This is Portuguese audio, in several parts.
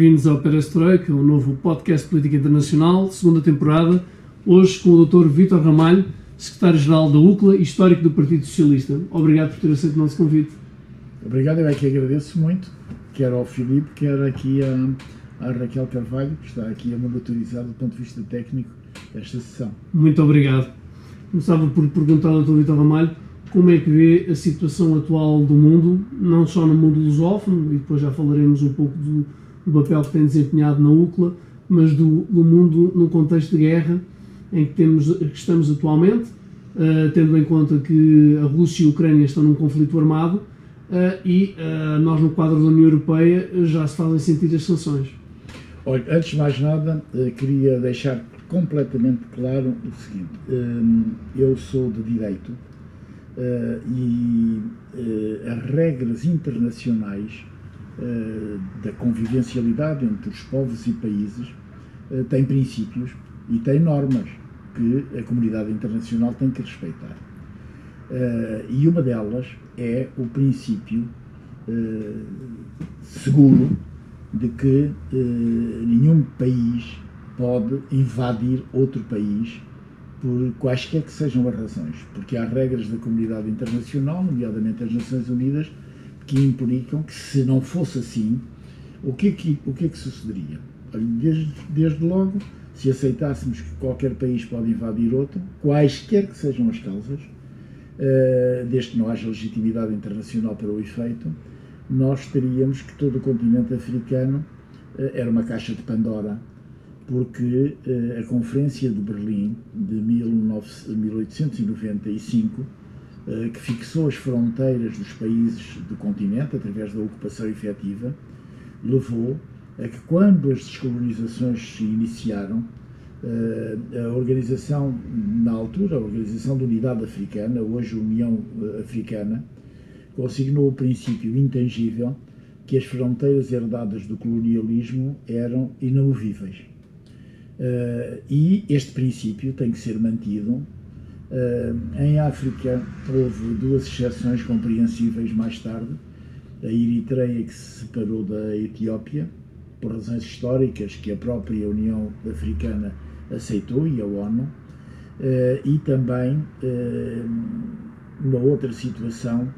Bem-vindos ao Perestroika, o novo podcast de política internacional, segunda temporada, hoje com o Dr. Vítor Ramalho, secretário-geral da UCLA e histórico do Partido Socialista. Obrigado por ter aceito o nosso convite. Obrigado, eu é que agradeço muito, quer ao Filipe, quer aqui à, à Raquel Carvalho, que está aqui a monitorizar do ponto de vista técnico esta sessão. Muito obrigado. Começava por perguntar ao Dr. Vítor Ramalho como é que vê a situação atual do mundo, não só no mundo lusófono, e depois já falaremos um pouco do, do papel que tem desempenhado na UCLA, mas do, do, mundo num contexto de guerra em que, temos, que estamos atualmente, uh, tendo em conta que a Rússia e a Ucrânia estão num conflito armado uh, e uh, nós, no quadro da União Europeia, já se fazem sentir as sanções. Olha, antes de mais nada, queria deixar completamente claro o seguinte: eu sou de direito e as regras internacionais da convivencialidade entre os povos e países têm princípios e têm normas que a comunidade internacional tem que respeitar. e uma delas é o princípio seguro de que nenhum país pode invadir outro país por quaisquer que sejam as razões, porque há regras da comunidade internacional, nomeadamente as Nações Unidas, que implicam que se não fosse assim, o que é que, o que, é que sucederia? Desde, desde logo, se aceitássemos que qualquer país pode invadir outro, quaisquer que sejam as causas, uh, desde que não haja legitimidade internacional para o efeito, nós teríamos que todo o continente africano uh, era uma caixa de Pandora porque uh, a Conferência de Berlim de 19, 1895, uh, que fixou as fronteiras dos países do continente através da ocupação efetiva, levou a que quando as descolonizações se iniciaram, uh, a organização, na altura, a Organização de Unidade Africana, hoje União Africana, consignou o princípio intangível que as fronteiras herdadas do colonialismo eram inamovíveis e este princípio tem que ser mantido. Uh, em África houve duas exceções compreensíveis mais tarde. A Eritreia que se separou da Etiópia por razões históricas que a própria União Africana aceitou e a ONU, uh, e também uma outra situação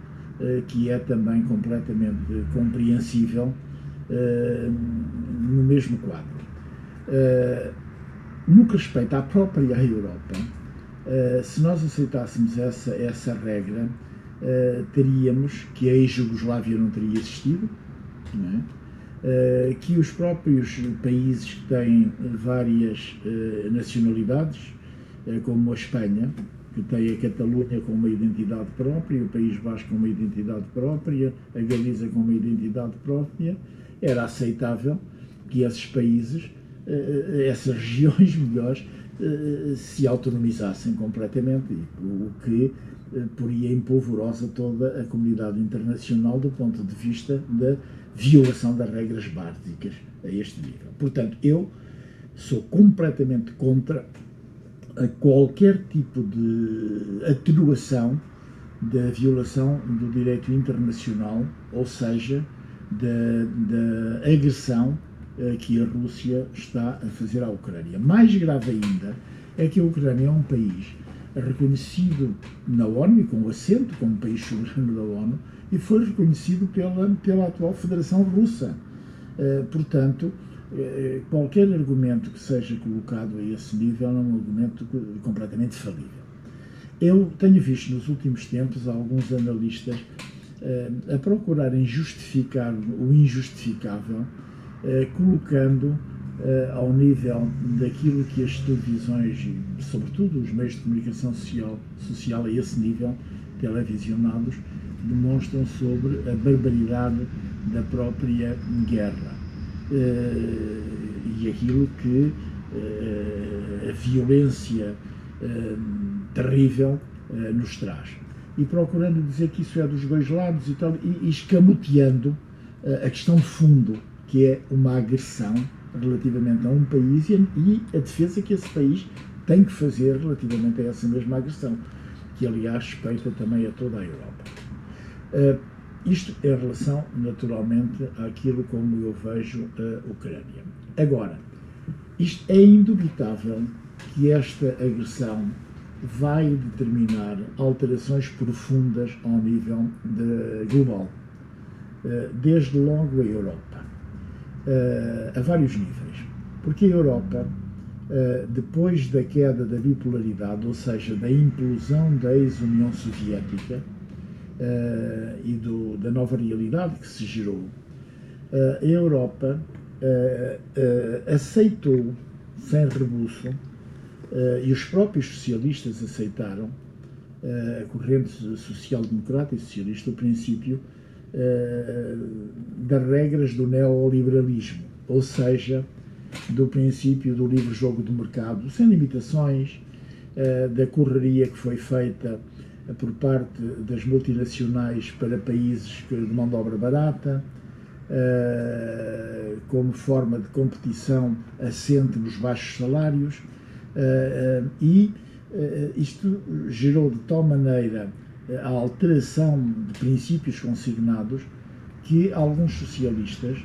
que é também completamente compreensível no mesmo quadro. No que respeita à própria Europa, uh, se nós aceitássemos essa, essa regra, uh, teríamos que a ex-Jugoslávia não teria existido, não é? uh, que os próprios países que têm várias nacionalidades, como a Espanha, que tem a Catalunha com uma identidade própria, o País Basco com uma identidade própria, a Galiza com uma identidade própria, era aceitável que esses países eh, essas regiões melhores eh, se autonomizassem completamente, o que eh, poria em polvorosa toda a comunidade internacional do ponto de vista da violação das regras básicas a este nível. Portanto, eu sou completamente contra qualquer tipo de atenuação da violação do direito internacional, ou seja, da, da agressão eh, que a Rússia está a fazer à Ucrânia. Mais grave ainda é que a Ucrânia é um país reconhecido na ONU e com assento como país soberano da ONU e foi reconhecido pela, pela atual Federação Russa. Eh, portanto, eh, qualquer argumento que seja colocado a esse nível é um argumento completamente falível. Eu tenho visto nos últimos tempos alguns analistas a procurarem justificar o injustificável eh, colocando eh, ao nível daquilo que as televisões e, sobretudo, os meios de comunicação social, social a esse nível, televisionados, demonstram sobre a barbaridade da própria guerra eh, e aquilo que a violência terrível nos traz. E procurando dizer que isso é dos dois lados e tal, e escamoteando a questão de fundo que é uma agressão relativamente a um país e a defesa que esse país tem que fazer relativamente a essa mesma agressão, que aliás respeita também a toda a Europa. Uh, isto em relação, naturalmente, àquilo como eu vejo a Ucrânia. Agora, isto é indubitável que esta agressão vai determinar alterações profundas ao nível de, global, eh, desde logo a Europa, a vários níveis. Porque a Europa, eh, depois da queda da bipolaridade, ou seja, da implosão da ex-União Soviética e do, da nova realidade que se gerou, a Europa aceitou, sem rebuço, e os próprios socialistas aceitaram, a corrente social-democrata e socialista, o princípio das regras do neoliberalismo, ou seja, do princípio do livre jogo do mercado, sem limitações, da correria que foi feita por parte das multinacionais para países de mão de obra barata, como forma de competição assente nos baixos salários e isto gerou de tal maneira a alteração de princípios consignados que alguns socialistas,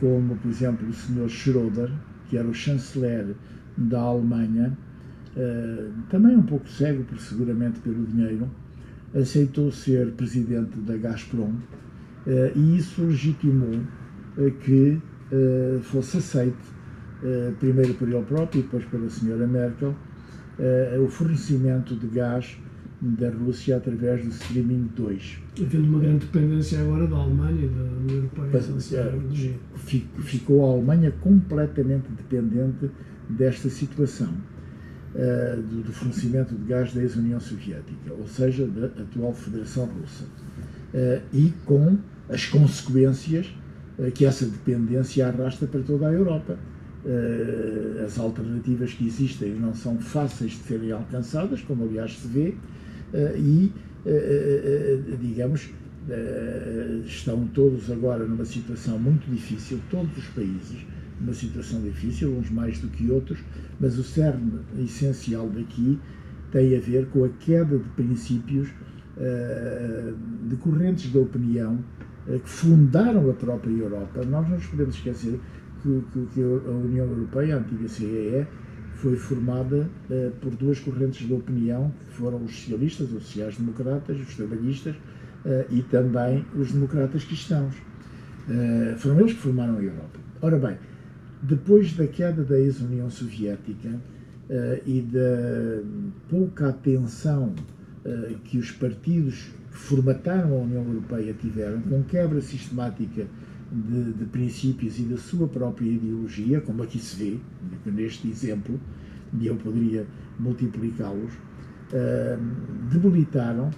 como por exemplo o Sr. Schroeder, que era o chanceler da Alemanha, também um pouco cego, por, seguramente pelo dinheiro, aceitou ser presidente da Gazprom e isso legitimou que fosse aceito eh, primeiro por ele próprio e depois pela senhora Merkel, eh, o fornecimento de gás da Rússia através do Streaming 2. Havendo uma grande dependência agora da Alemanha e da União Europeia é, Ficou a Alemanha completamente dependente desta situação uh, do, do, fornecimento de gás da ex-União Soviética, ou seja, da atual Federação Russa. Uh, e com as consequências uh, que essa dependência arrasta para toda a Europa. As alternativas que existem não são fáceis de serem alcançadas, como aliás se vê, e, uh, digamos, estão todos agora numa situação muito difícil, todos os países, numa situação difícil, uns mais do que outros, mas o cerne essencial daqui tem a ver com a queda de princípios de correntes da opinião que fundaram a própria Europa. Nós não nos podemos esquecer que, que, que a União Europeia, a antiga CEE, foi formada uh, por duas correntes de opinião, que foram os socialistas, os sociais-democratas, os trabalhistas uh, e também os democratas cristãos. Uh, foram eles que formaram a Europa. Ora bem, depois da queda da ex-União Soviética e da pouca atenção que os partidos que formataram a União Europeia tiveram, com quebra sistemática de, de, princípios e da sua própria ideologia, como aqui se vê, neste exemplo, e eu poderia multiplicá-los, uh, debilitaram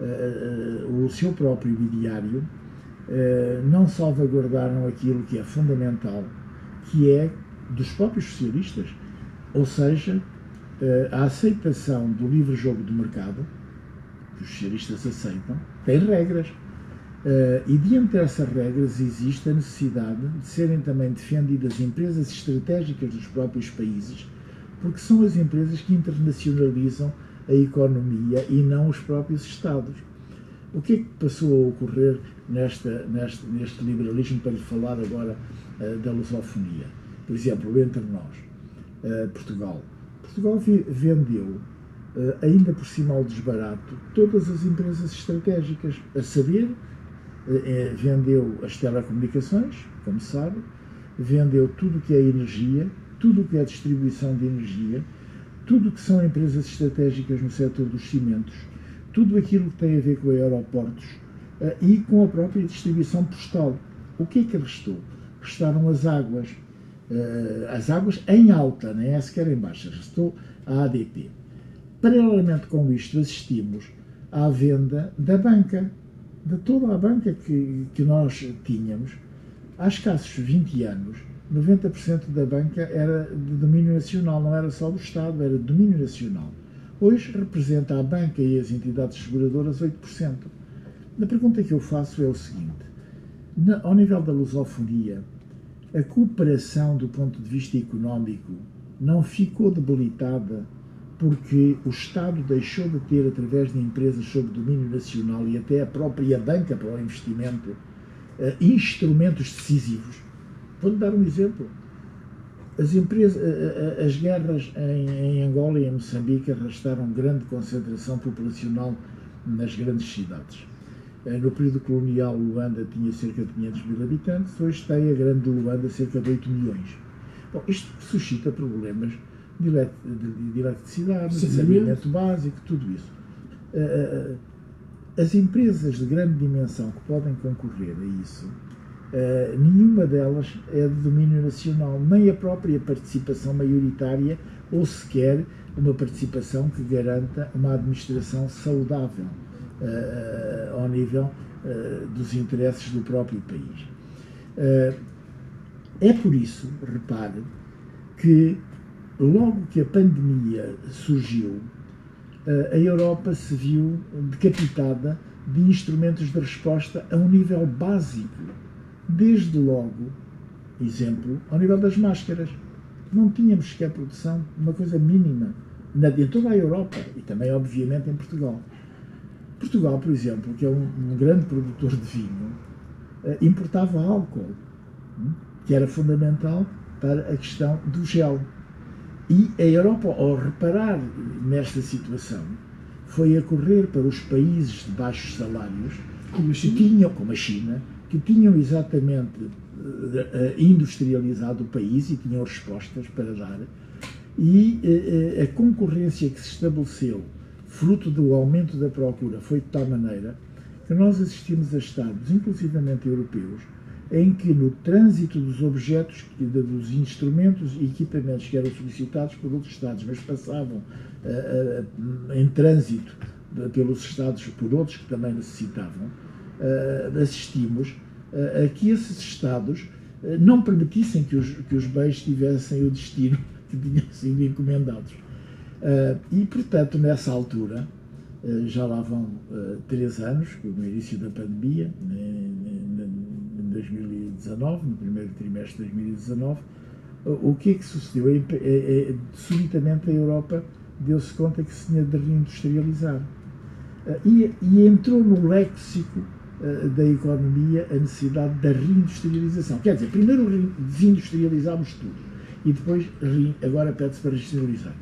uh, o seu próprio ideário, uh, não salvaguardaram aquilo que é fundamental, que é dos próprios socialistas, ou seja, a aceitação do livre jogo do mercado, que os socialistas aceitam, tem regras Uh, e diante dessas regras existe a necessidade de serem também defendidas empresas estratégicas dos próprios países, porque são as empresas que internacionalizam a economia e não os próprios Estados. O que é que passou a ocorrer nesta, neste, neste liberalismo, para lhe falar agora uh, da lusofonia? Por exemplo, entre nós, uh, Portugal. Portugal vendeu, ainda por cima desbarato, todas as empresas estratégicas, a saber, é, vendeu as telecomunicações, como sabe, vendeu tudo o que é energia, tudo o que é distribuição de energia, tudo o que são empresas estratégicas no setor dos cimentos, tudo aquilo que tem a ver com aeroportos uh, e com a própria distribuição postal. O que é que restou? Restaram as águas, as águas em alta, nem é sequer em baixa, restou a ADP. Paralelamente com isto, assistimos à venda da banca de toda a banca que, que nós tínhamos, há escassos 20 anos, 90% da banca era de domínio nacional, não era só do Estado, era de domínio nacional. Hoje representa a banca e as entidades seguradoras 8%. A pergunta que eu faço é o seguinte: na, ao nível da lusofonia, a cooperação do ponto de vista económico não ficou debilitada porque o Estado deixou de ter, através de empresas sob domínio nacional e até a própria banca para o investimento, uh, instrumentos decisivos. Vou-lhe dar um exemplo. As, empresas, uh, as guerras em, Angola e em Moçambique arrastaram grande concentração populacional nas grandes cidades. No período colonial, Luanda tinha cerca de 500 mil habitantes, hoje tem a grande Luanda cerca de 8 milhões. Bom, isto suscita problemas de eletricidade, de saneamento básico, tudo isso. Eh, eh, as empresas de grande dimensão que podem concorrer a isso, eh, nenhuma delas é de domínio nacional, nem a própria participação maioritária ou sequer uma participação que garanta uma administração saudável ao nível dos interesses do próprio país. É por isso, repare, que logo que a pandemia surgiu, a Europa se viu decapitada de instrumentos de resposta a um nível básico. Desde logo, exemplo, ao nível das máscaras. Não tínhamos sequer produção, uma coisa mínima, em toda a Europa e também, obviamente, em Portugal. Portugal, por exemplo, que é um, um grande produtor de vinho, eh, importava álcool, hum, que era fundamental para a questão do gel. E a Europa, ao reparar nesta situação, foi a correr para os países de baixos salários, como, que tinham, como a China, que tinham exatamente uh, industrializado o país e tinham respostas para dar. E uh, a concorrência que se estabeleceu, fruto do aumento da procura, foi de tal maneira que nós assistimos a Estados, inclusivamente europeus, em que no trânsito dos objetos, dos instrumentos e equipamentos que eram solicitados por outros Estados, mas passavam uh, uh, em trânsito pelos Estados por outros que também necessitavam, uh, assistimos a que esses Estados não permitissem que os, que os bens tivessem o destino que tinham sido encomendados. e, portanto, nessa altura, já lá vão três anos, no início da pandemia, né, 2019, no primeiro trimestre de 2019, o que é que sucedeu? É, é, é, subitamente a Europa deu-se conta que se tinha de reindustrializar. Ah, e, e entrou no léxico ah, da economia a necessidade da reindustrialização. Quer dizer, primeiro desindustrializámos tudo e depois agora pede-se para reindustrializar.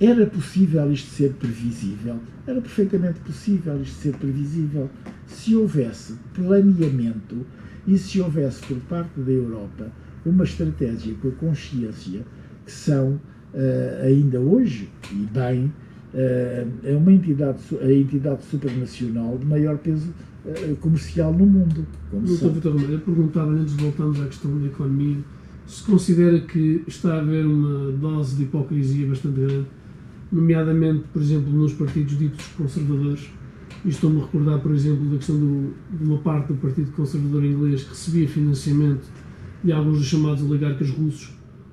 Era possível isto ser previsível? Era perfeitamente possível isto ser previsível se houvesse planeamento e se houvesse por parte da Europa uma estratégia com a consciência que são, uh, ainda hoje, e bem, uh, é uma entidade, a entidade supranacional de maior peso uh, comercial no mundo. Doutor Vitor Romero, eu perguntava, antes de voltarmos à questão da economia, se considera que está a haver uma dose de hipocrisia bastante grande, nomeadamente, por exemplo, nos partidos ditos conservadores, e estou-me a recordar, por exemplo, da questão do, de uma parte do Partido Conservador Inglês que recebia financiamento de alguns dos chamados oligarcas russos,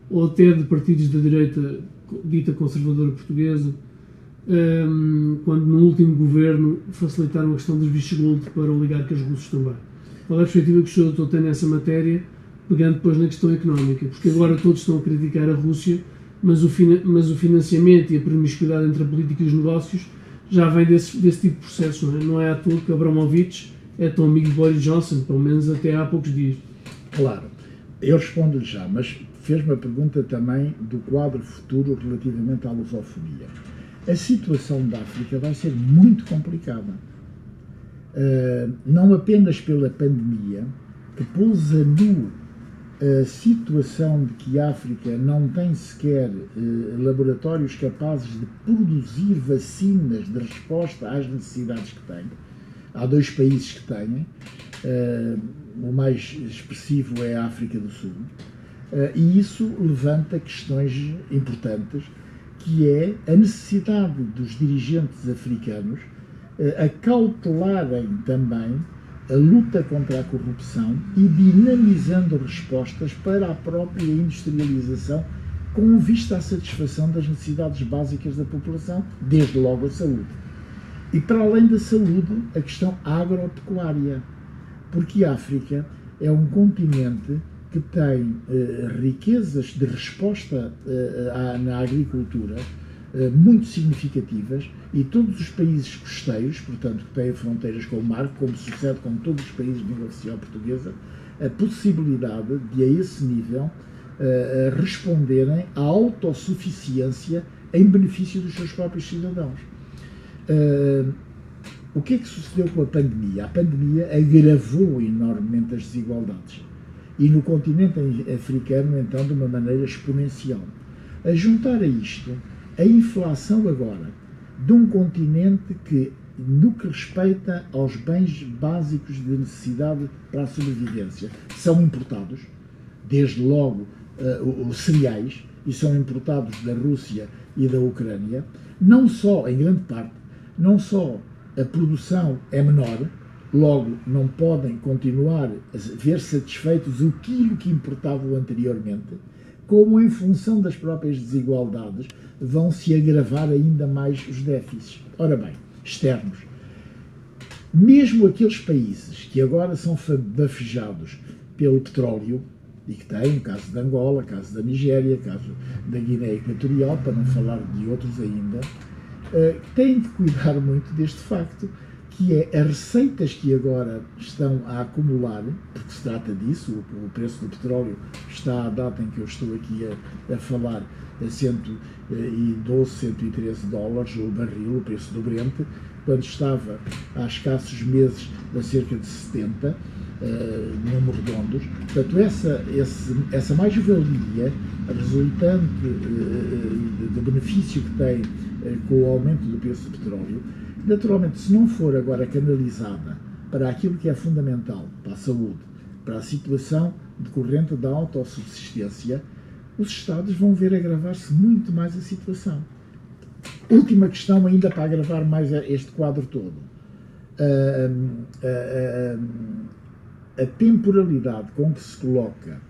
ou até de partidos da direita dita conservadora portuguesa, um, quando no último governo facilitaram a questão dos bichos gold para oligarcas russos também. Qual é a perspectiva que o senhor tem nessa matéria, pegando depois na questão económica? Porque agora todos estão a criticar a Rússia, mas o, mas o financiamento e a promiscuidade entre a política e os negócios já vem desse, desse tipo de processo, não é? Não é à toa que Abramovich é tão amigo de Boris Johnson, pelo menos até há poucos dias. Claro, eu respondo-lhe já, mas fez-me a pergunta também do quadro futuro relativamente à lusofonia. A situação da África vai ser muito complicada. Uh, não apenas pela pandemia, que pôs a nu a situação de que a África não tem sequer eh, laboratórios capazes de produzir vacinas de resposta às necessidades que tem. Há dois países que têm, eh, o mais expressivo é a África do Sul, eh, e isso levanta questões importantes, que é a necessidade dos dirigentes africanos eh, acautelarem também a luta contra a corrupção e dinamizando respostas para a própria industrialização com vista à satisfação das necessidades básicas da população, desde logo a saúde. E para além da saúde, a questão agropecuária, porque a África é um continente que tem eh, riquezas de resposta eh, à, na agricultura muito significativas e todos os países costeiros, portanto, que têm fronteiras com o mar, como sucede com todos os países de língua oficial portuguesa, a possibilidade de, a esse nível, uh, responderem à autossuficiência em benefício dos seus próprios cidadãos. O que é que sucedeu com a pandemia? A pandemia agravou enormemente as desigualdades. E no continente africano, então, de uma maneira exponencial. A juntar a isto a inflação agora de um continente que, no que respeita aos bens básicos de necessidade para a sobrevivência, são importados, desde logo uh, os cereais, e são importados da Rússia e da Ucrânia, não só, em grande parte, não só a produção é menor, logo não podem continuar a ver satisfeitos o quilo que importavam anteriormente, como em função das próprias desigualdades vão se agravar ainda mais os déficits. Ora bem, externos. Mesmo aqueles países que agora são bafejados pelo petróleo, e que têm, o caso da Angola, caso da Nigéria, caso da Guiné Equatorial, para não falar de outros ainda, uh, têm de cuidar muito deste facto, que é as receitas que agora estão a acumular, porque se trata disso, o, preço do petróleo está à data em que eu estou aqui a, a falar a 112, 113 dólares o barril, o preço do Brent, quando estava há escassos meses a cerca de 70, uh, números redondos. Portanto, essa, essa mais-valia resultante uh, do benefício que tem uh, com o aumento do preço do petróleo, naturalmente, se não for agora canalizada para aquilo que é fundamental para a saúde, para a situação decorrente da autossubsistência, os Estados vão ver agravar-se muito mais a situação. Última questão, ainda para agravar mais este quadro todo. Uh, uh, uh, a temporalidade com que se coloca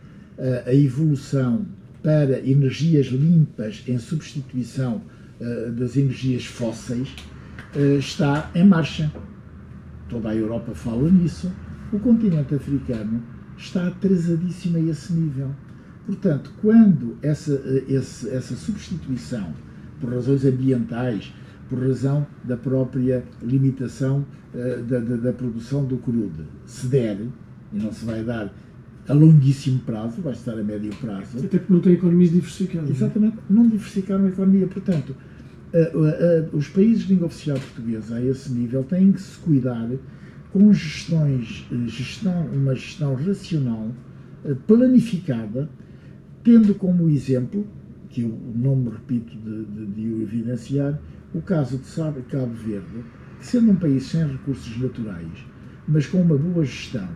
a evolução para energias limpas em substituição das energias fósseis está em marcha. Toda a Europa fala nisso. O continente africano está atrasadíssimo a esse nível. Portanto, quando essa, essa, essa substituição por razões ambientais, por razão da própria limitação uh, da, da, da, produção do crude, se der, e não se vai dar a longuíssimo prazo, vai estar a médio prazo. Até porque não tem economias diversificadas. Exatamente, não diversificaram a economia. Portanto, os países de língua oficial portuguesa a esse nível têm que se cuidar com gestões, gestão, uma gestão racional, planificada, tendo como exemplo, que eu não me repito de, de, de o evidenciar, o caso de Cabo Verde, que sendo um país sem recursos naturais, mas com uma boa gestão,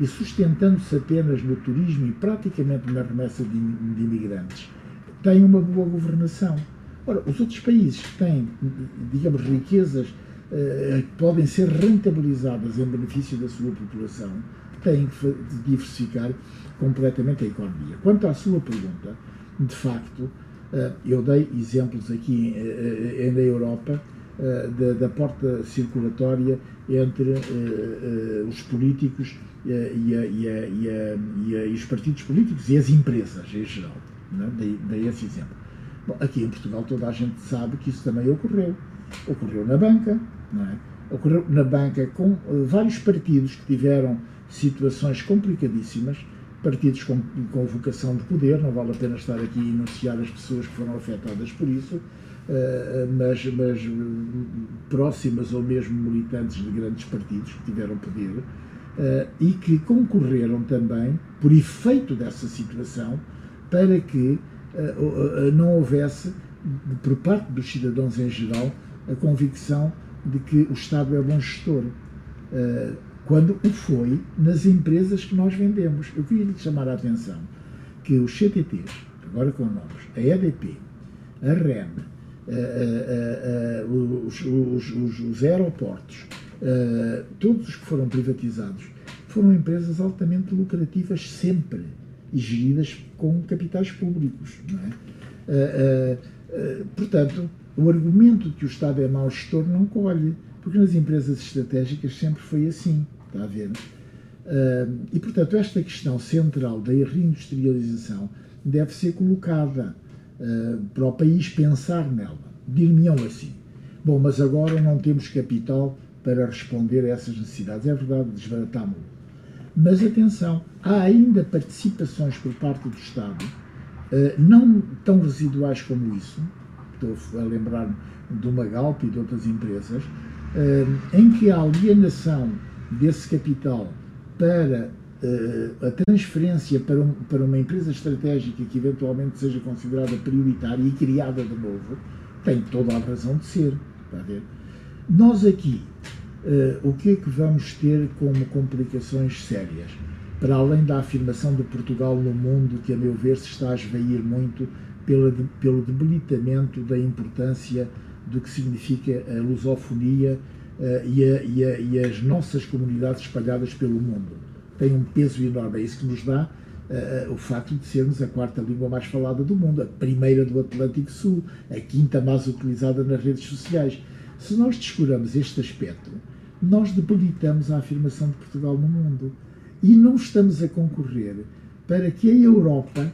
e sustentando-se apenas no turismo e praticamente na remessa de, de imigrantes, tem uma boa governação. Ora, os outros países que têm, digamos, riquezas eh, que podem ser rentabilizadas em benefício da sua população, têm que diversificar completamente a economia. Quanto à sua pergunta, de facto, eh, eu dei exemplos aqui eh, na Europa da, da porta circulatória entre os políticos e, a, e, a, e, a, e, os partidos políticos e as empresas em geral. Não é? Dei, dei esse exemplo. Aqui em Portugal toda a gente sabe que isso também ocorreu. Ocorreu na banca, não é? ocorreu na banca com uh, vários partidos que tiveram situações complicadíssimas, partidos com, com vocação de poder, não vale a pena estar aqui a enunciar as pessoas que foram afetadas por isso, uh, mas, mas próximas ou mesmo militantes de grandes partidos que tiveram poder, e que concorreram também, por efeito dessa situação, para que não houvesse, por parte dos cidadãos em geral, a convicção de que o Estado é bom gestor. Uh, quando o foi nas empresas que nós vendemos. Eu queria lhe chamar a atenção que os CTTs, agora com nomes, a EDP, a REN, os, os, os, os aeroportos, todos os que foram privatizados foram empresas altamente lucrativas sempre e geridas com capitais públicos. É? Uh, uh, portanto, o argumento de que o Estado é mau gestor não colhe, porque nas empresas estratégicas sempre foi assim, está a ver? e, portanto, esta questão central da reindustrialização deve ser colocada para o país pensar nela dir-me-ão assim. Bom, mas agora não temos capital para responder a essas necessidades. É verdade, desbaratámo-lo. Mas atenção, há ainda participações por parte do Estado, eh, não tão residuais como isso, estou a lembrar-me do Magalp e de outras empresas, eh, em que a alienação desse capital para eh, a transferência para, para uma empresa estratégica que eventualmente seja considerada prioritária e criada de novo, tem toda a razão de ser. Está a ver? Nós aqui, o que é que vamos ter como complicações sérias? Para além da afirmação de Portugal no mundo, que a meu ver se está a esvair muito pela, pelo debilitamento da importância do que significa a lusofonia uh, e, a, e, a, e as nossas comunidades espalhadas pelo mundo tem um peso enorme. É isso que nos dá uh, o facto de sermos a quarta língua mais falada do mundo, a primeira do Atlântico Sul, a quinta mais utilizada nas redes sociais. Se nós descuramos este aspecto, nós debilitamos a afirmação de Portugal no mundo e não estamos a concorrer para que a Europa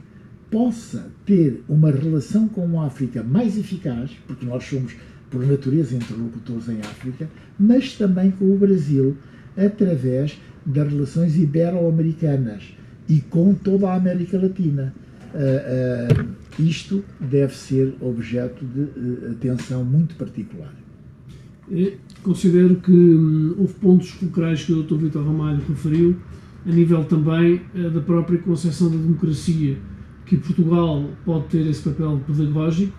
possa ter uma relação com a África mais eficaz, porque nós somos, por natureza, interlocutores em África, mas também com o Brasil, através das relações ibero-americanas e com toda a América Latina. Uh, uh, isto deve ser objeto de uh, atenção muito particular. Considero que hum, houve pontos fulcrais que o Dr. Vitor Ramalho referiu, a nível também da própria concepção da democracia, que Portugal pode ter esse papel pedagógico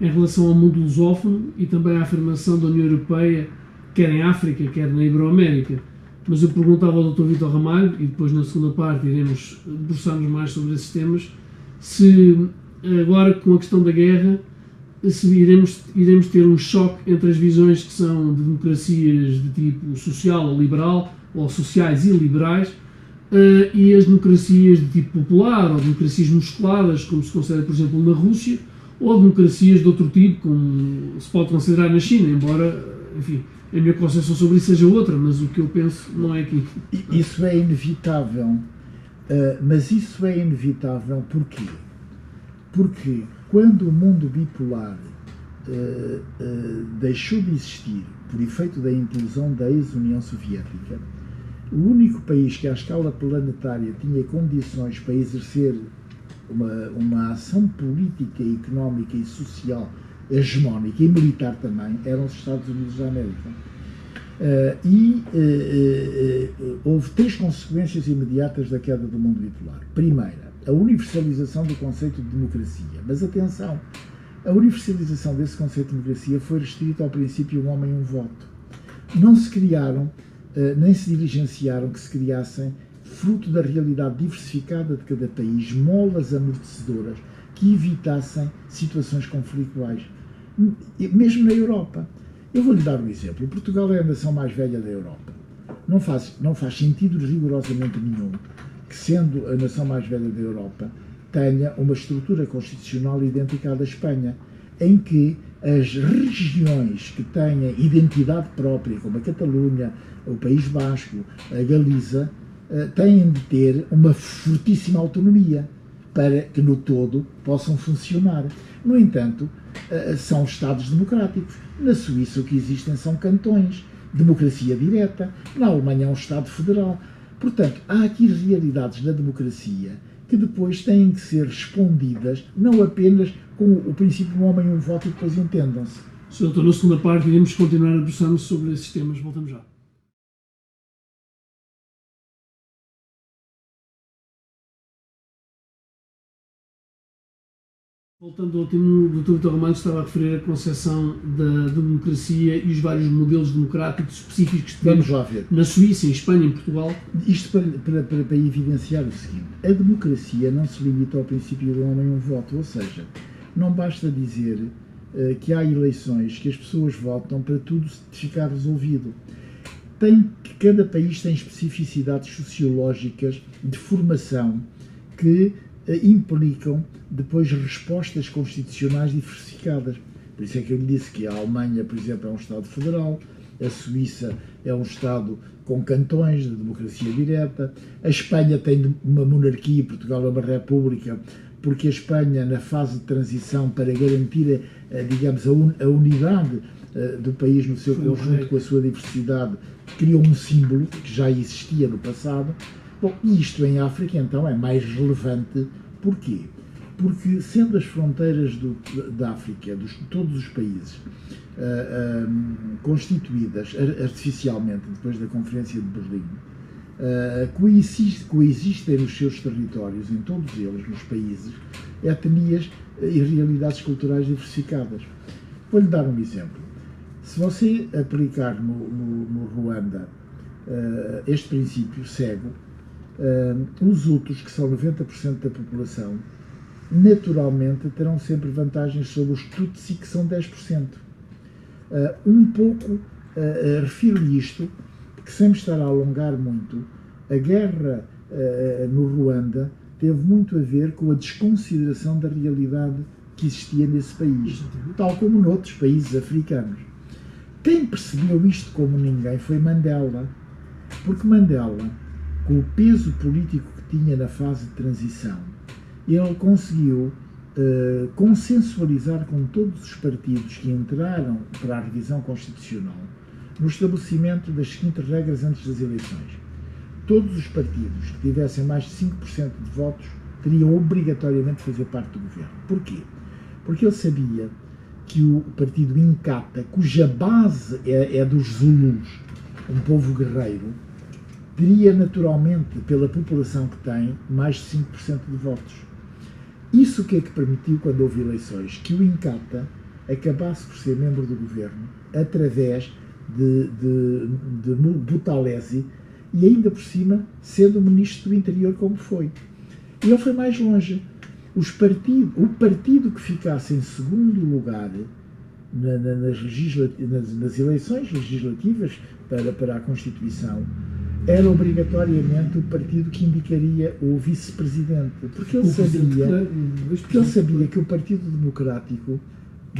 em relação ao mundo lusófono e também à afirmação da União Europeia, quer em África, quer na Iberoamérica mas eu perguntava ao Dr. Vitor Ramalho, e depois na segunda parte iremos debruçar-nos mais sobre esses temas, se agora com a questão da guerra, iremos, iremos ter um choque entre as visões que são de democracias de tipo social ou liberal, ou sociais e liberais, uh, e as democracias de tipo popular, ou democracias musculadas, como se considera, por exemplo, na Rússia, ou democracias de outro tipo, como se pode considerar na China, embora, enfim, a minha concepção sobre isso seja outra, mas o que eu penso não é aqui. Isso é inevitável. Uh, mas isso é inevitável porquê? Porque quando o mundo bipolar uh, uh, deixou de existir por efeito da implosão da ex-União Soviética, o único país que à escala planetária tinha condições para exercer uma, uma ação política, económica e social hegemónica e militar também eram os Estados Unidos da América. Uh, e uh, uh, houve três consequências imediatas da queda do mundo bipolar. Primeira, a universalização do conceito de democracia. Mas atenção, a universalização desse conceito de democracia foi restrita ao princípio um homem um voto. Não se criaram, nem se diligenciaram que se criassem, fruto da realidade diversificada de cada país, molas amortecedoras que evitassem situações conflituais mesmo na Europa. Eu vou-lhe dar um exemplo. Portugal é a nação mais velha da Europa. Não faz, não faz sentido rigorosamente nenhum que, sendo a nação mais velha da Europa, tenha uma estrutura constitucional idêntica à da Espanha, em que as regiões que têm identidade própria, como a Catalunha, o País Basco, a Galiza, eh, têm de ter uma fortíssima autonomia para que no todo possam funcionar. No entanto, eh, são Estados democráticos. Na Suíça o que existem são cantões, democracia direta. Na Alemanha é um Estado federal. Portanto, há aqui realidades da democracia que depois têm que ser respondidas, não apenas com o princípio do homem um voto e depois entendam-se. Sr. Doutor, na segunda parte iremos continuar a debruçar-nos sobre esses temas. Voltamos já. Voltando ao tema, o Dr. Vitor Romano estava a referir a concepção da democracia e os vários modelos democráticos específicos que temos na Suíça, em Espanha, em Portugal. Isto para, para, para, para, evidenciar o seguinte: a democracia não se limita ao princípio do homem um voto, ou seja, não basta dizer uh, que há eleições que as pessoas votam para tudo ficar resolvido. Tem cada país tem especificidades sociológicas de formação que implicam depois respostas constitucionais diversificadas. Por isso é que eu lhe disse que a Alemanha, por exemplo, é um Estado federal, a Suíça é um Estado com cantões de democracia direta, a Espanha tem uma monarquia, Portugal é uma república, porque a Espanha, na fase de transição, para garantir, a, digamos, a, un, a unidade a, do país no seu conjunto, com a sua diversidade, criou um símbolo que já existia no passado. Bom, isto em África, então, é mais relevante. Porquê? Porque, sendo as fronteiras do, da África, de todos os países, uh, uh, constituídas artificialmente depois da Conferência de Berlim, uh, coexistem, coexistem nos seus territórios, em todos eles, nos países, etnias e realidades culturais diversificadas. Vou-lhe dar um exemplo. Se você aplicar no, no, no Ruanda este princípio cego, os Hutus, que são 90% da população, naturalmente terão sempre vantagens sobre os Tutsi, que são 10%. Uh, um pouco, uh, uh, refiro isto, porque sem me estar a alongar muito, a guerra no Ruanda teve muito a ver com a desconsideração da realidade que existia nesse país, tal como noutros países africanos. Quem percebeu isto como ninguém foi Mandela, porque Mandela, com o peso político que tinha na fase de transição, ele conseguiu uh, consensualizar com todos os partidos que entraram para a revisão constitucional no estabelecimento das seguintes regras antes das eleições. Todos os partidos que tivessem mais de 5% de votos teriam obrigatoriamente de fazer parte do governo. Porquê? Porque ele sabia que o partido Inkatha, cuja base é, é dos Zulus, um povo guerreiro, teria naturalmente, pela população que tem, mais de 5% de votos. Isso que é que permitiu, quando houve eleições, que o Inkatha acabasse por ser membro do governo através de, de, de Butalesi e ainda por cima sendo ministro do interior como foi. E ele foi mais longe. Os partido, o partido que ficasse em segundo lugar na, na, nas, nas, nas, eleições legislativas para, para a Constituição era obrigatoriamente o partido que indicaria o vice-presidente, porque ele sabia, porque ele sabia que o Partido Democrático,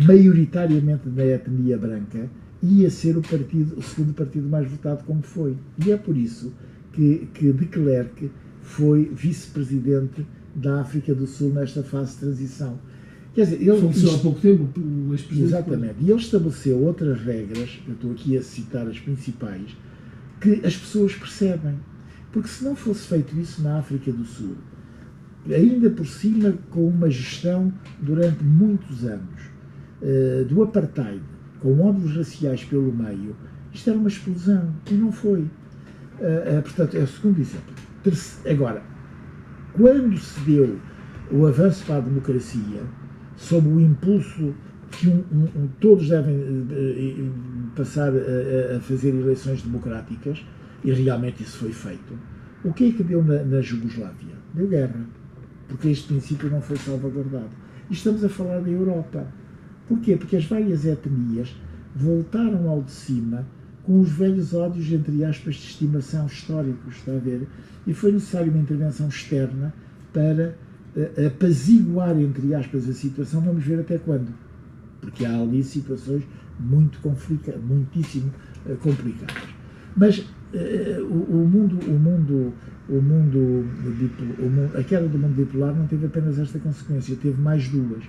maioritariamente da etnia branca, ia ser o partido, o segundo partido mais votado como foi. E é por isso que, que de Klerk foi vice-presidente da África do Sul nesta fase de transição. Quer dizer, ele faleceu há pouco tempo o ex-presidente. Exatamente. E ele estabeleceu outras regras, eu estou aqui a citar as principais, que as pessoas percebem. Porque se não fosse feito isso na África do Sul, ainda por cima com uma gestão durante muitos anos uh, do apartheid, com ódios raciais pelo meio, isto era uma explosão e não foi. Uh, uh, portanto, é o segundo exemplo. Agora, quando se deu o avanço para a democracia, sob o impulso que um, um, todos devem uh, passar a, a, fazer eleições democráticas, e realmente isso foi feito, o que é que deu na, na Jugoslávia? Deu guerra, porque este princípio não foi salvaguardado. E estamos a falar da Europa. Porquê? Porque as várias etnias voltaram ao de cima com os velhos ódios, entre aspas, de estimação históricos, está a ver? E foi necessária uma intervenção externa para apaziguar, entre aspas, a situação. Vamos ver até quando porque há ali situações muito complicadas, muitíssimo uh, complicadas. Mas uh, o, o, mundo, o mundo, o mundo, o mundo, a queda do mundo bipolar não teve apenas esta consequência, teve mais duas.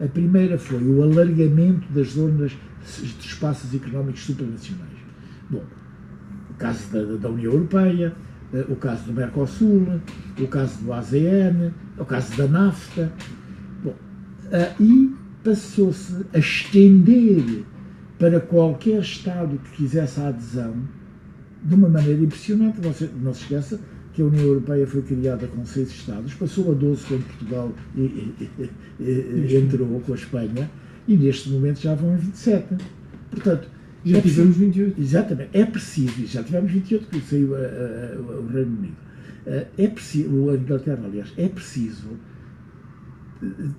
A primeira foi o alargamento das zonas de espaços económicos supranacionais. Bom, o caso da, da União Europeia, uh, o caso do Mercosul, o caso do ASEAN, o caso da NAFTA. Bom, e passou-se a estender para qualquer Estado que quisesse a adesão de uma maneira impressionante. Não se, não se esqueça que a União Europeia foi criada com seis Estados, passou a 12 quando Portugal e, e, e, entrou com a Espanha e neste momento já vão em 27. Portanto, já é tivemos 28. Exatamente. É preciso, já tivemos 28 que saiu a, a, a, o Reino Unido. É preciso, a Inglaterra, aliás, é preciso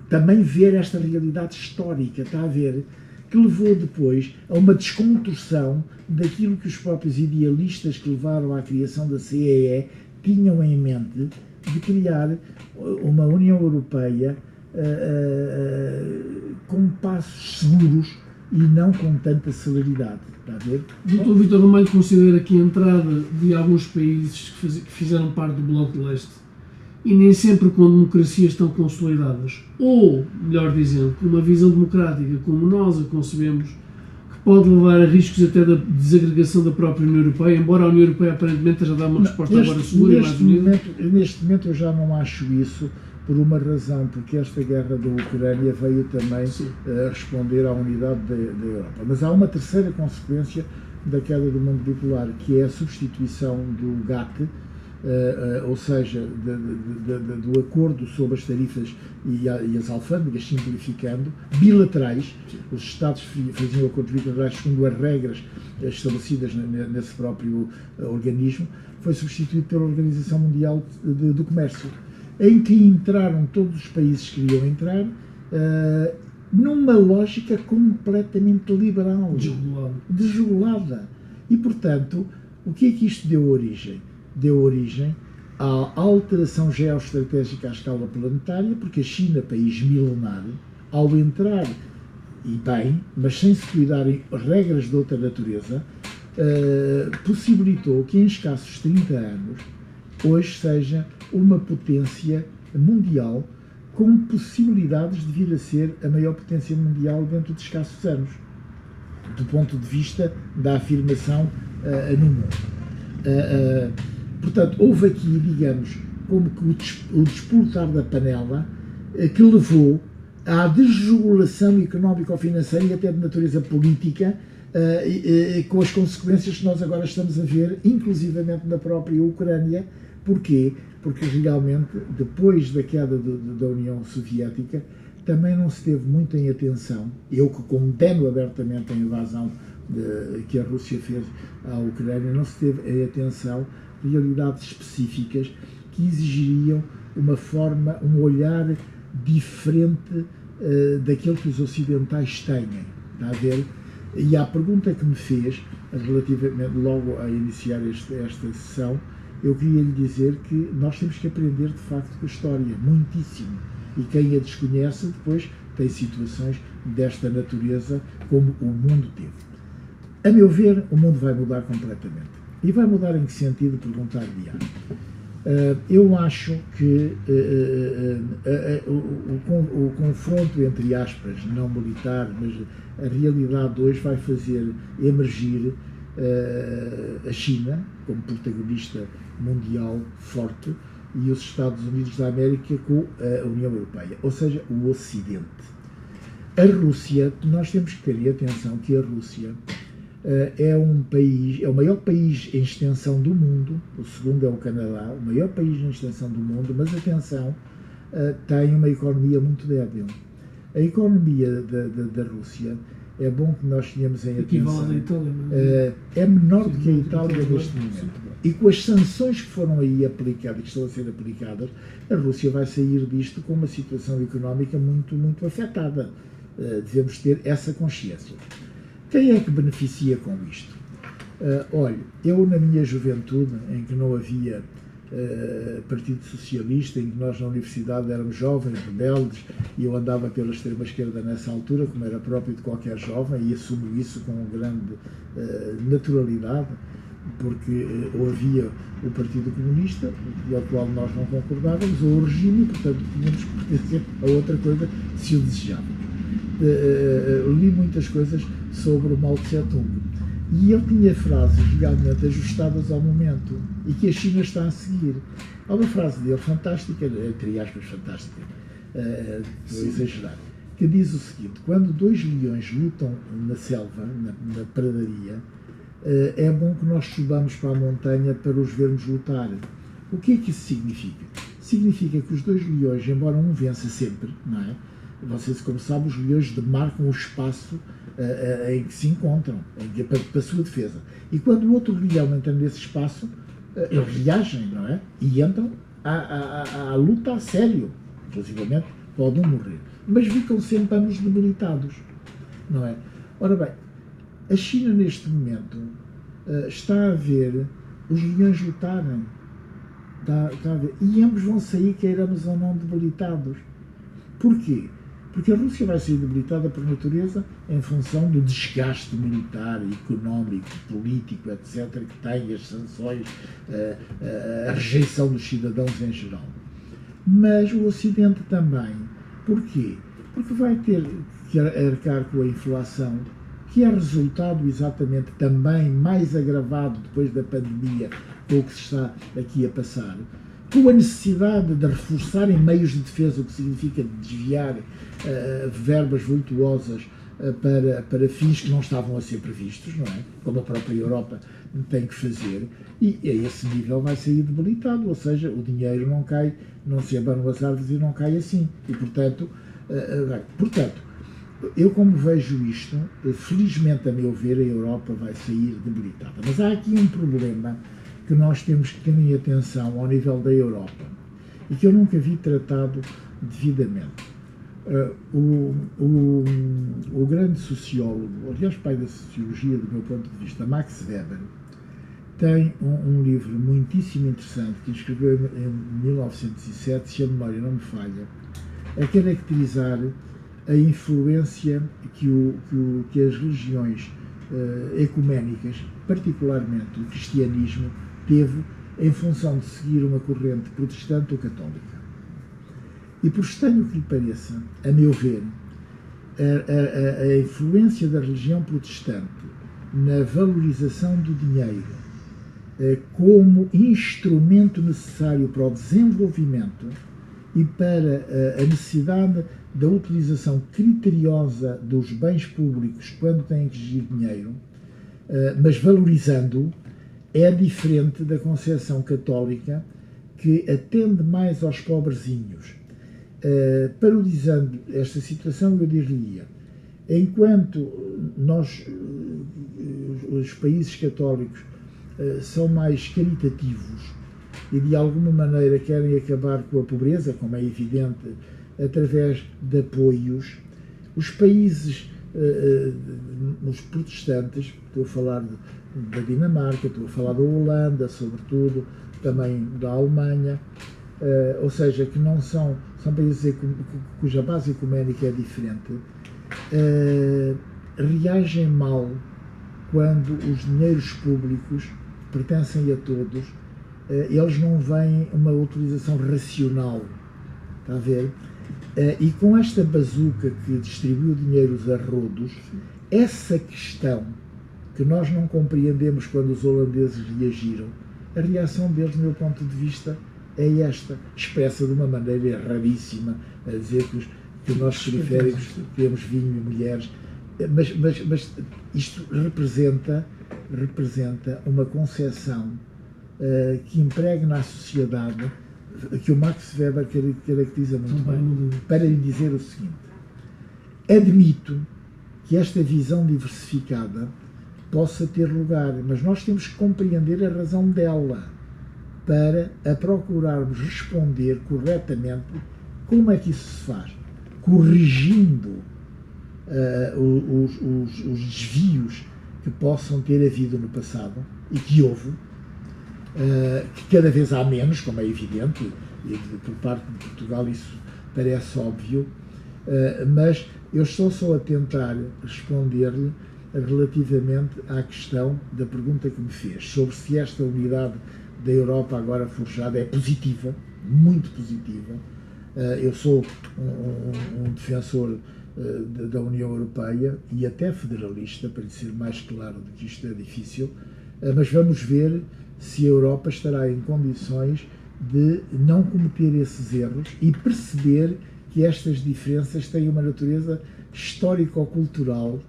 também ver esta realidade histórica, está a ver, que levou depois a uma desconstrução daquilo que os próprios idealistas que levaram à criação da CEE tinham em mente de criar uma União Europeia uh, uh, com passos seguros e não com tanta celeridade. Está a ver? Doutor Vitor Ramalho considera que a entrada de alguns países que, que fizeram parte do Bloco de Leste e nem sempre com democracias tão consolidadas. Ou, melhor dizendo, com uma visão democrática como nós a concebemos, que pode levar a riscos até da desagregação da própria União Europeia, embora a União Europeia aparentemente já dá uma resposta neste, agora segura neste e mais unida. Neste momento eu já não acho isso por uma razão, porque esta guerra da Ucrânia veio também uh, responder à unidade da, da Europa. Mas há uma terceira consequência da queda do mundo bipolar, que é a substituição do GATT, ou seja, de, de, do acordo sobre as tarifas e, a, e, as alfândegas, simplificando, bilaterais. Os Estados faziam acordos bilaterais segundo as regras estabelecidas nesse próprio organismo, foi substituído pela Organização Mundial do Comércio, em que entraram todos os países que queriam entrar. Numa lógica completamente liberal, desregulada. E, portanto, o que é que isto deu origem? Deu origem à alteração geoestratégica à escala planetária, porque a China, país milenar, ao entrar, e bem, mas sem se cuidarem regras de outra natureza, uh, possibilitou que em escassos 30 anos, hoje seja uma potência mundial com possibilidades de vir a ser a maior potência mundial dentro de escassos anos, do ponto de vista da afirmação uh, no mundo. Uh, uh, portanto, houve aqui, digamos, como que o, despoltar da panela que levou à desregulação económico-financeira e até de natureza política, com as consequências que nós agora estamos a ver, inclusivamente na própria Ucrânia. Porquê? porque realmente, depois da queda da União Soviética, também não se teve muito em atenção, eu que condeno abertamente a invasão de, que a Rússia fez à Ucrânia, não se teve em atenção realidades específicas que exigiriam uma forma, um olhar diferente uh, daquilo que os ocidentais têm. Está a ver? E a pergunta que me fez, relativamente logo a iniciar este, esta sessão, eu queria lhe dizer que nós temos que aprender de facto com a história, muitíssimo. E quem a desconhece depois tem situações desta natureza como o mundo teve. A meu ver, o mundo vai mudar completamente. E vai mudar em que sentido? Perguntar-me uh, Eu acho que uh, uh, o, o, confronto entre aspas, não militar, mas a realidade hoje vai fazer emergir a China como protagonista mundial forte e os Estados Unidos da América com a União Europeia, ou seja, o Ocidente. A Rússia, nós temos que ter atenção que a Rússia é um país, é o maior país em extensão do mundo, o segundo é o Canadá, o maior país em extensão do mundo, mas atenção, uh, tem uma economia muito débil. A economia da, da, da Rússia é bom que nós tenhamos em atenção. Itália, é? é menor do que a Itália neste momento. E com as sanções que foram aí aplicadas, que estão a ser aplicadas, a Rússia vai sair disto com uma situação económica muito, muito afetada. Devemos ter essa consciência. Quem é que beneficia com isto? Uh, olha, eu na minha juventude, em que não havia uh, Partido Socialista, em que nós na universidade éramos jovens, rebeldes, e eu andava pela extrema-esquerda nessa altura, como era próprio de qualquer jovem, e assumo isso com grande uh, naturalidade, porque ou havia o Partido Comunista, do qual nós não concordávamos, ou o regime, portanto tínhamos que pertencer a outra coisa se o desejávamos. Li muitas coisas sobre o Mao Tse-tung e ele tinha frases realmente ajustadas ao momento e que a China está a seguir. Há uma frase dele fantástica, entre aspas, fantástica, uh, exagerar, que diz o seguinte: quando dois leões lutam na selva, na, na pradaria, uh, é bom que nós subamos para a montanha para os vermos lutar. O que é que isso significa? Significa que os dois leões, embora um vença sempre, não é? Vocês, como sabem, os leões demarcam o espaço uh, em que se encontram, em, para, para a sua defesa. E quando o outro leão entra nesse espaço, uh, eles reagem, não é? E entram à, à, à, luta a sério. Inclusive, podem morrer. Mas ficam sempre anos debilitados, não é? Ora bem, a China neste momento uh, está a ver os leões lutarem. Está, está a ver. E ambos vão sair, queiramos ou não, debilitados. Porquê? Porque a Rússia vai ser debilitada por natureza em função do desgaste militar, económico, político, etc., que tem as sanções, a, a, a rejeição dos cidadãos em geral. mas o Ocidente também. Porquê? Porque vai ter que arcar com a inflação, que é resultado exatamente também mais agravado depois da pandemia, com o que se está aqui a passar, a necessidade de reforçar em meios de defesa, o que significa desviar uh, verbas vultuosas uh, para, para fins que não estavam a ser previstos, não é? Como a própria Europa tem que fazer, e a esse nível vai sair debilitado, ou seja, o dinheiro não cai, não se abanam as árvores e não cai assim. E, portanto, uh, portanto eu como vejo isto, felizmente a meu ver, a Europa vai sair debilitada. Mas há aqui um problema que nós temos que ter em atenção ao nível da Europa e que eu nunca vi tratado devidamente. Uh, o, o, o, grande sociólogo, aliás, pai da sociologia, do meu ponto de vista, Max Weber, tem um, um livro muitíssimo interessante que escreveu em 1907, se a memória não me falha, a caracterizar a influência que, o, que, que as religiões uh, ecuménicas, particularmente o cristianismo, teve em função de seguir uma corrente protestante ou católica. E por estranho que lhe pareça, a meu ver, a, a, a influência da religião protestante na valorização do dinheiro eh, como instrumento necessário para o desenvolvimento e para eh, a necessidade da utilização criteriosa dos bens públicos quando têm que exigir dinheiro, eh, mas valorizando é diferente da concepção católica que atende mais aos pobrezinhos. Uh, parodiando esta situação, eu diria, enquanto nós, uh, os países católicos, uh, são mais caritativos e de alguma maneira querem acabar com a pobreza, como é evidente, através de apoios, os países, os protestantes, estou a falar de da Dinamarca, estou a falar da Holanda, sobretudo, também da Alemanha, uh, ou seja, que não são, são países cuja base ecuménica é diferente, uh, reagem mal quando os dinheiros públicos pertencem a todos, uh, eles não veem uma utilização racional, está a ver? e com esta bazuca que distribuiu dinheiros a rodos, essa questão que nós não compreendemos quando os holandeses reagiram, a reação deles, do meu ponto de vista, é esta, expressa de uma maneira raríssima, a dizer que os, que nós periféricos temos vinho e mulheres, mas, mas, mas isto representa, representa uma concepção uh, que impregna a sociedade, que o Max Weber caracteriza muito bem, para lhe dizer o seguinte: admito que esta visão diversificada possa ter lugar, mas nós temos que compreender a razão dela para a procurarmos responder corretamente como é que isso se faz, corrigindo uh, os, os, os, desvios que possam ter havido no passado e que houve, uh, que cada vez há menos, como é evidente, e por parte de Portugal isso parece óbvio, uh, mas eu estou só a tentar responder-lhe relativamente à questão da pergunta que me fez sobre se esta unidade da Europa agora forjada é positiva, muito positiva. Eh, eu sou um, um defensor eh, da União Europeia e até federalista, para ser mais claro do que isto é difícil, eh, mas vamos ver se a Europa estará em condições de não cometer esses erros e perceber que estas diferenças têm uma natureza histórico-cultural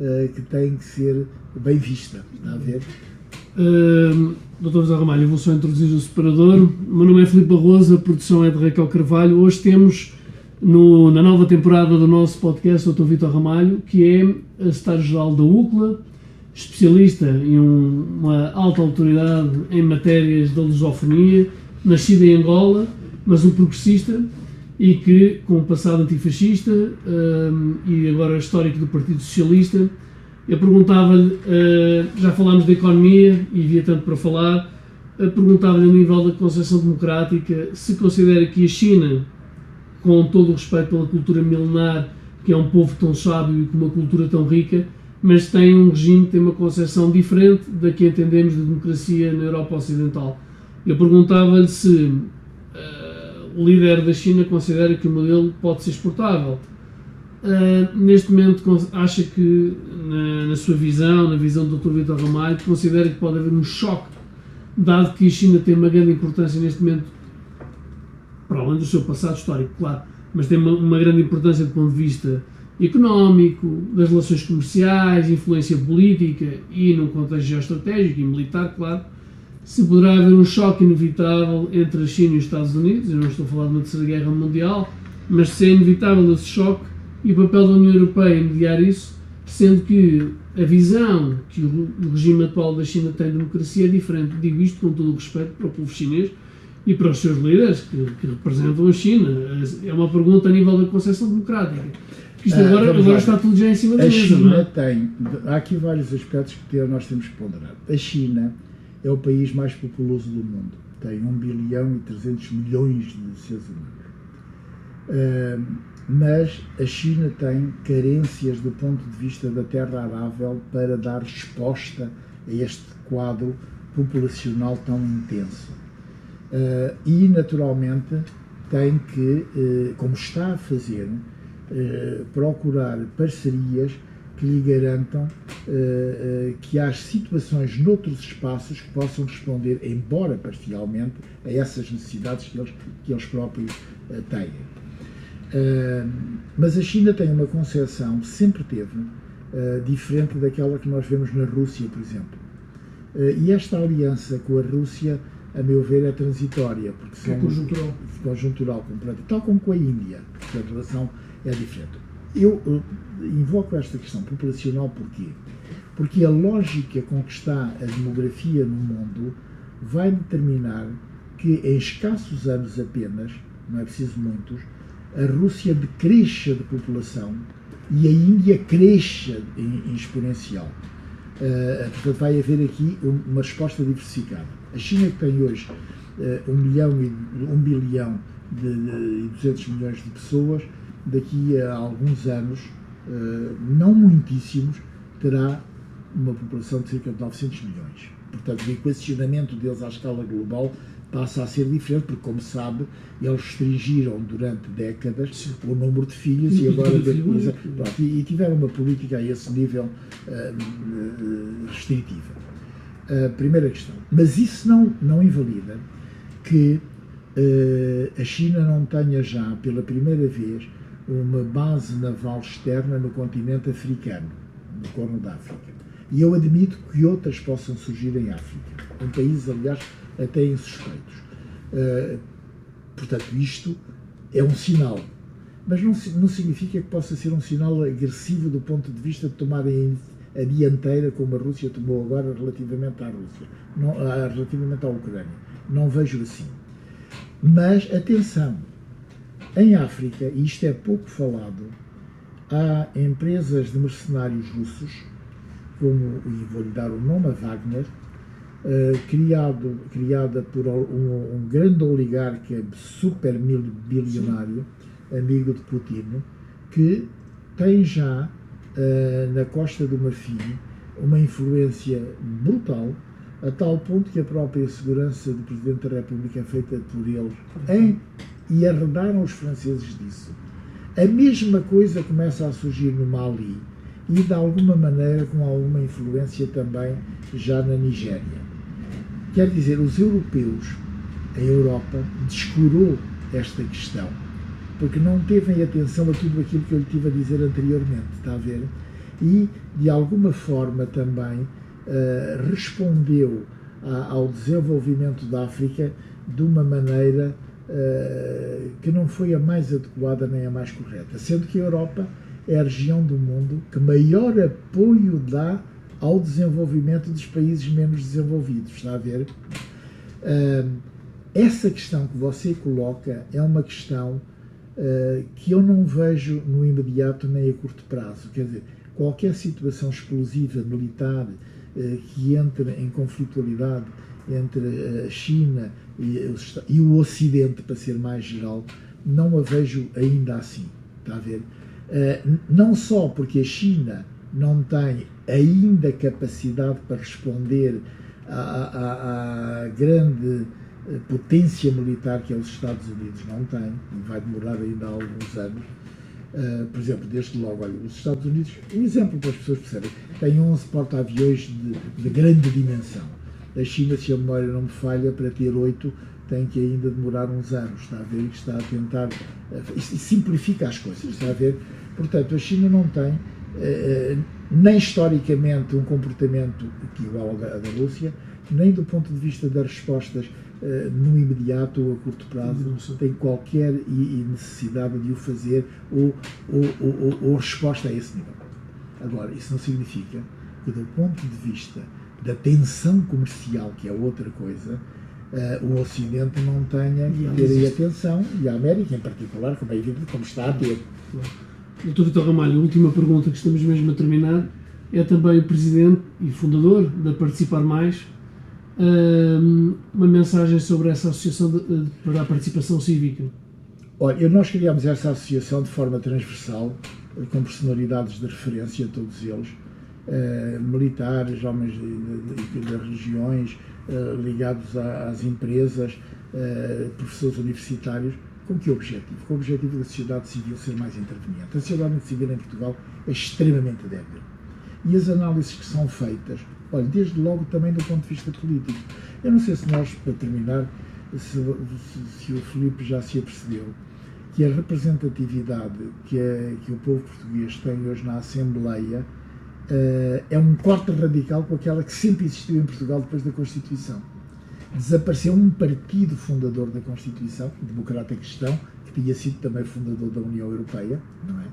uh, que tem que ser bem vista. Está a ver? Uh, Doutor José Ramalho, eu vou só introduzir o separador. O meu nome é Filipe Barroso, a produção é de Raquel Carvalho. Hoje temos no, na nova temporada do nosso podcast o Dr. Vitor Ramalho, que é a secretário-geral da UCLA, especialista em um, uma alta autoridade em matérias da lusofonia, nascido em Angola, mas um progressista e que, com o passado antifascista uh, e agora histórico do Partido Socialista, eu perguntava-lhe, uh, já falámos da economia e havia tanto para falar, uh, perguntava-lhe a nível da concepção democrática se considera que a China, com todo o respeito pela cultura milenar, que é um povo tão sábio e com uma cultura tão rica, mas tem um regime, tem uma concepção diferente da que entendemos de democracia na Europa Ocidental. Eu perguntava-lhe se o líder da China considera que o modelo pode ser exportável. Uh, neste momento acha que, na, na, sua visão, na visão do Dr. Vitor Ramalho, considera que pode haver um choque, dado que a China tem uma grande importância neste momento, para além do seu passado histórico, claro, mas tem uma, uma grande importância do ponto de vista económico, das relações comerciais, influência política e num contexto geoestratégico e militar, claro, se poderá haver um choque inevitável entre a China e os Estados Unidos, eu não estou a falar de uma terceira guerra mundial, mas se é inevitável esse choque e o papel da União Europeia em mediar isso, sendo que a visão que o regime atual da China tem de democracia é diferente. Digo isto com todo o respeito para o povo chinês e para os seus líderes que, que representam a China. É uma pergunta a nível da concepção democrática. Isto ah, agora, agora está tudo já em cima da mesa. A China é? tem, há aqui vários aspectos que nós temos que ponderar. A China é o país mais populoso do mundo. Tem 1 bilhão e 300 milhões de seres humanos. Mas a China tem carências do ponto de vista da terra arável para dar resposta a este quadro populacional tão intenso. Uh, e, naturalmente, tem que, uh, como está a fazer, uh, procurar parcerias que lhe garantam que há situações noutros espaços que possam responder, embora parcialmente, a essas necessidades que eles, que eles próprios têm. mas a China tem uma concepção, sempre teve, diferente daquela que nós vemos na Rússia, por exemplo. e esta aliança com a Rússia a meu ver, é transitória. Porque é conjuntural. Conjuntural, completo. Tal como com a Índia, porque a relação é diferente. Eu invoco esta questão populacional porquê? Porque a lógica com que está a demografia no mundo vai determinar que em escassos anos apenas, não é preciso muitos, a Rússia decresça de população e a Índia cresça em, exponencial. Uh, portanto, vai haver aqui uma resposta diversificada. A China que tem hoje uh, um, milhão e, um bilhão de, de, 200 milhões de pessoas, daqui a alguns anos, uh, não muitíssimos, terá uma população de cerca de 900 milhões. Portanto, o equacionamento deles à escala global passa a ser diferente, porque, como sabe, eles restringiram durante décadas o número de filhos e, e agora depois, pronto, e, tiveram uma política a esse nível uh, restritiva a primeira questão. Mas isso não, não invalida que uh, a China não tenha já, pela primeira vez, uma base naval externa no continente africano, no Corno da África. E eu admito que outras possam surgir em África, em países, aliás, até insuspeitos. Uh, portanto, isto é um sinal. Mas não, não significa que possa ser um sinal agressivo do ponto de vista de tomar a a dianteira como a Rússia tomou agora relativamente à Rússia, não, relativamente à Ucrânia. Não vejo assim. Mas, atenção, em África, e isto é pouco falado, há empresas de mercenários russos, como, e vou-lhe dar o nome, a Wagner, uh, criado, criada por um, um grande oligarca super bilionário, amigo de Putin, que tem já uh, na Costa do Marfim uma influência brutal, a tal ponto que a própria segurança do Presidente da República é feita por eles em, e arredaram os franceses disso. A mesma coisa começa a surgir no Mali e, de alguma maneira, com alguma influência também já na Nigéria. Quer dizer, os europeus, a Europa, descurou esta questão porque não teve atenção a tudo aquilo que eu lhe tive a dizer anteriormente, está a ver? E, de alguma forma, também uh, respondeu a, ao desenvolvimento da África de uma maneira uh, que não foi a mais adequada nem a mais correta, sendo que a Europa é a região do mundo que maior apoio dá ao desenvolvimento dos países menos desenvolvidos, está a ver? Uh, essa questão que você coloca é uma questão uh, que eu não vejo no imediato nem a curto prazo. Quer dizer, qualquer situação explosiva militar que entre em conflitualidade entre a China e, o Ocidente, para ser mais geral, não a vejo ainda assim. Está a ver? Uh, não só porque a China não tem ainda capacidade para responder à, à, à grande potência militar que os Estados Unidos não têm, e vai demorar ainda alguns anos. Uh, por exemplo, desde logo, olha, os Estados Unidos, um exemplo para as pessoas perceberem, tem 11 porta-aviões de, de, grande dimensão. A China, se a memória não me falha, para ter 8 tem que ainda demorar uns anos, está a ver? Que está a tentar. E simplifica as coisas, está a ver? Portanto, a China não tem, uh, nem historicamente, um comportamento igual ao da, Rússia, nem do ponto de vista das respostas no imediato ou a curto prazo, tem qualquer necessidade de o fazer ou, ou, ou, ou, resposta a esse nível. Agora, isso não significa que, do ponto de vista da tensão comercial, que é outra coisa, uh, o Ocidente não tenha que ter aí atenção, e a América em particular, como é evidente, como está a ter. Doutor Vitor Ramalho, a última pergunta que estamos mesmo a terminar é também o presidente e fundador da Participar Mais, uma mensagem sobre essa associação de, de, para a participação cívica. Olha, nós criámos essa associação de forma transversal, com personalidades de referência, todos eles, uh, militares, homens das regiões, uh, ligados a, às empresas, uh, professores universitários, com que objetivo? Com o objetivo da sociedade civil ser mais interveniente. A sociedade civil em Portugal é extremamente débil. E as análises que são feitas Olha, desde logo também do ponto de vista político. Eu não sei se nós, para terminar, se, se o Filipe já se apercebeu que a representatividade que, é, que o povo português tem hoje na Assembleia é um corte radical com aquela que sempre existiu em Portugal depois da Constituição. Desapareceu um partido fundador da Constituição, Democrata Cristão, que tinha sido também fundador da União Europeia, não é?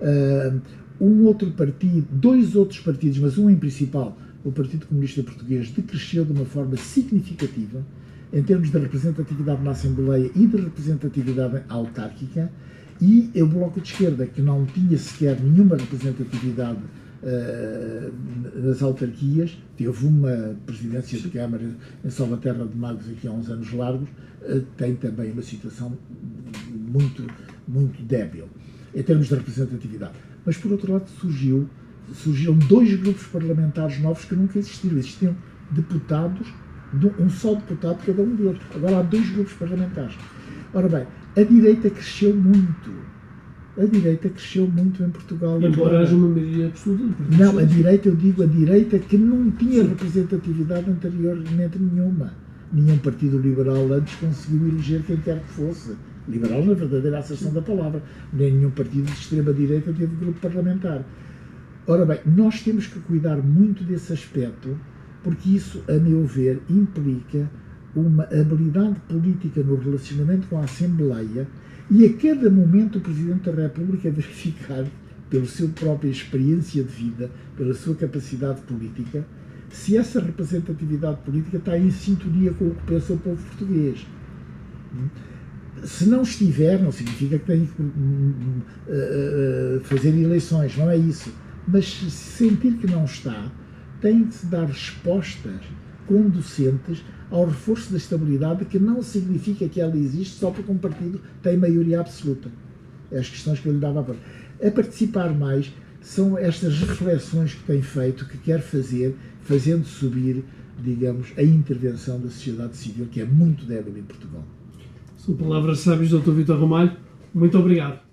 Uh, um outro partido, dois outros partidos, mas um em principal, o Partido Comunista Português decresceu de uma forma significativa em termos de representatividade na Assembleia e de representatividade autárquica, e o Bloco de Esquerda, que não tinha sequer nenhuma representatividade uh, nas autarquias, teve uma presidência de Câmara em Salvaterra de Magos aqui há uns anos largos, uh, tem também uma situação muito, muito débil em termos de representatividade. Mas, por outro lado, surgiu surgiram dois grupos parlamentares novos que nunca existiram. Existiam deputados, um só deputado cada um deles. Agora há dois grupos parlamentares. Ora bem, a direita cresceu muito. A direita cresceu muito em Portugal. Embora haja uma maioria absoluta. Não, a direita, eu digo a direita que não tinha representatividade anteriormente nenhuma. Nenhum partido liberal antes conseguiu eleger quem quer que fosse. Liberal na verdadeira acessão da palavra. Nem nenhum partido de extrema-direita teve grupo parlamentar. Ora bem, nós temos que cuidar muito desse aspecto, porque isso, a meu ver, implica uma habilidade política no relacionamento com a Assembleia e a cada momento o Presidente da República verificar, pela sua própria experiência de vida, pela sua capacidade política, se essa representatividade política está em sintonia com o que pensa o povo português. Se não estiver, não significa que tem que hum, hum, hum, fazer eleições, não é isso mas se sentir que não está, tem de se dar respostas conducentes ao reforço da estabilidade, que não significa que ela existe só porque um partido tem maioria absoluta. É as questões que eu lhe dava agora. A participar mais são estas reflexões que tem feito, que quer fazer, fazendo subir, digamos, a intervenção da sociedade civil, que é muito débil em Portugal. São palavras sábias, Dr. Vitor Ramalho. Muito obrigado.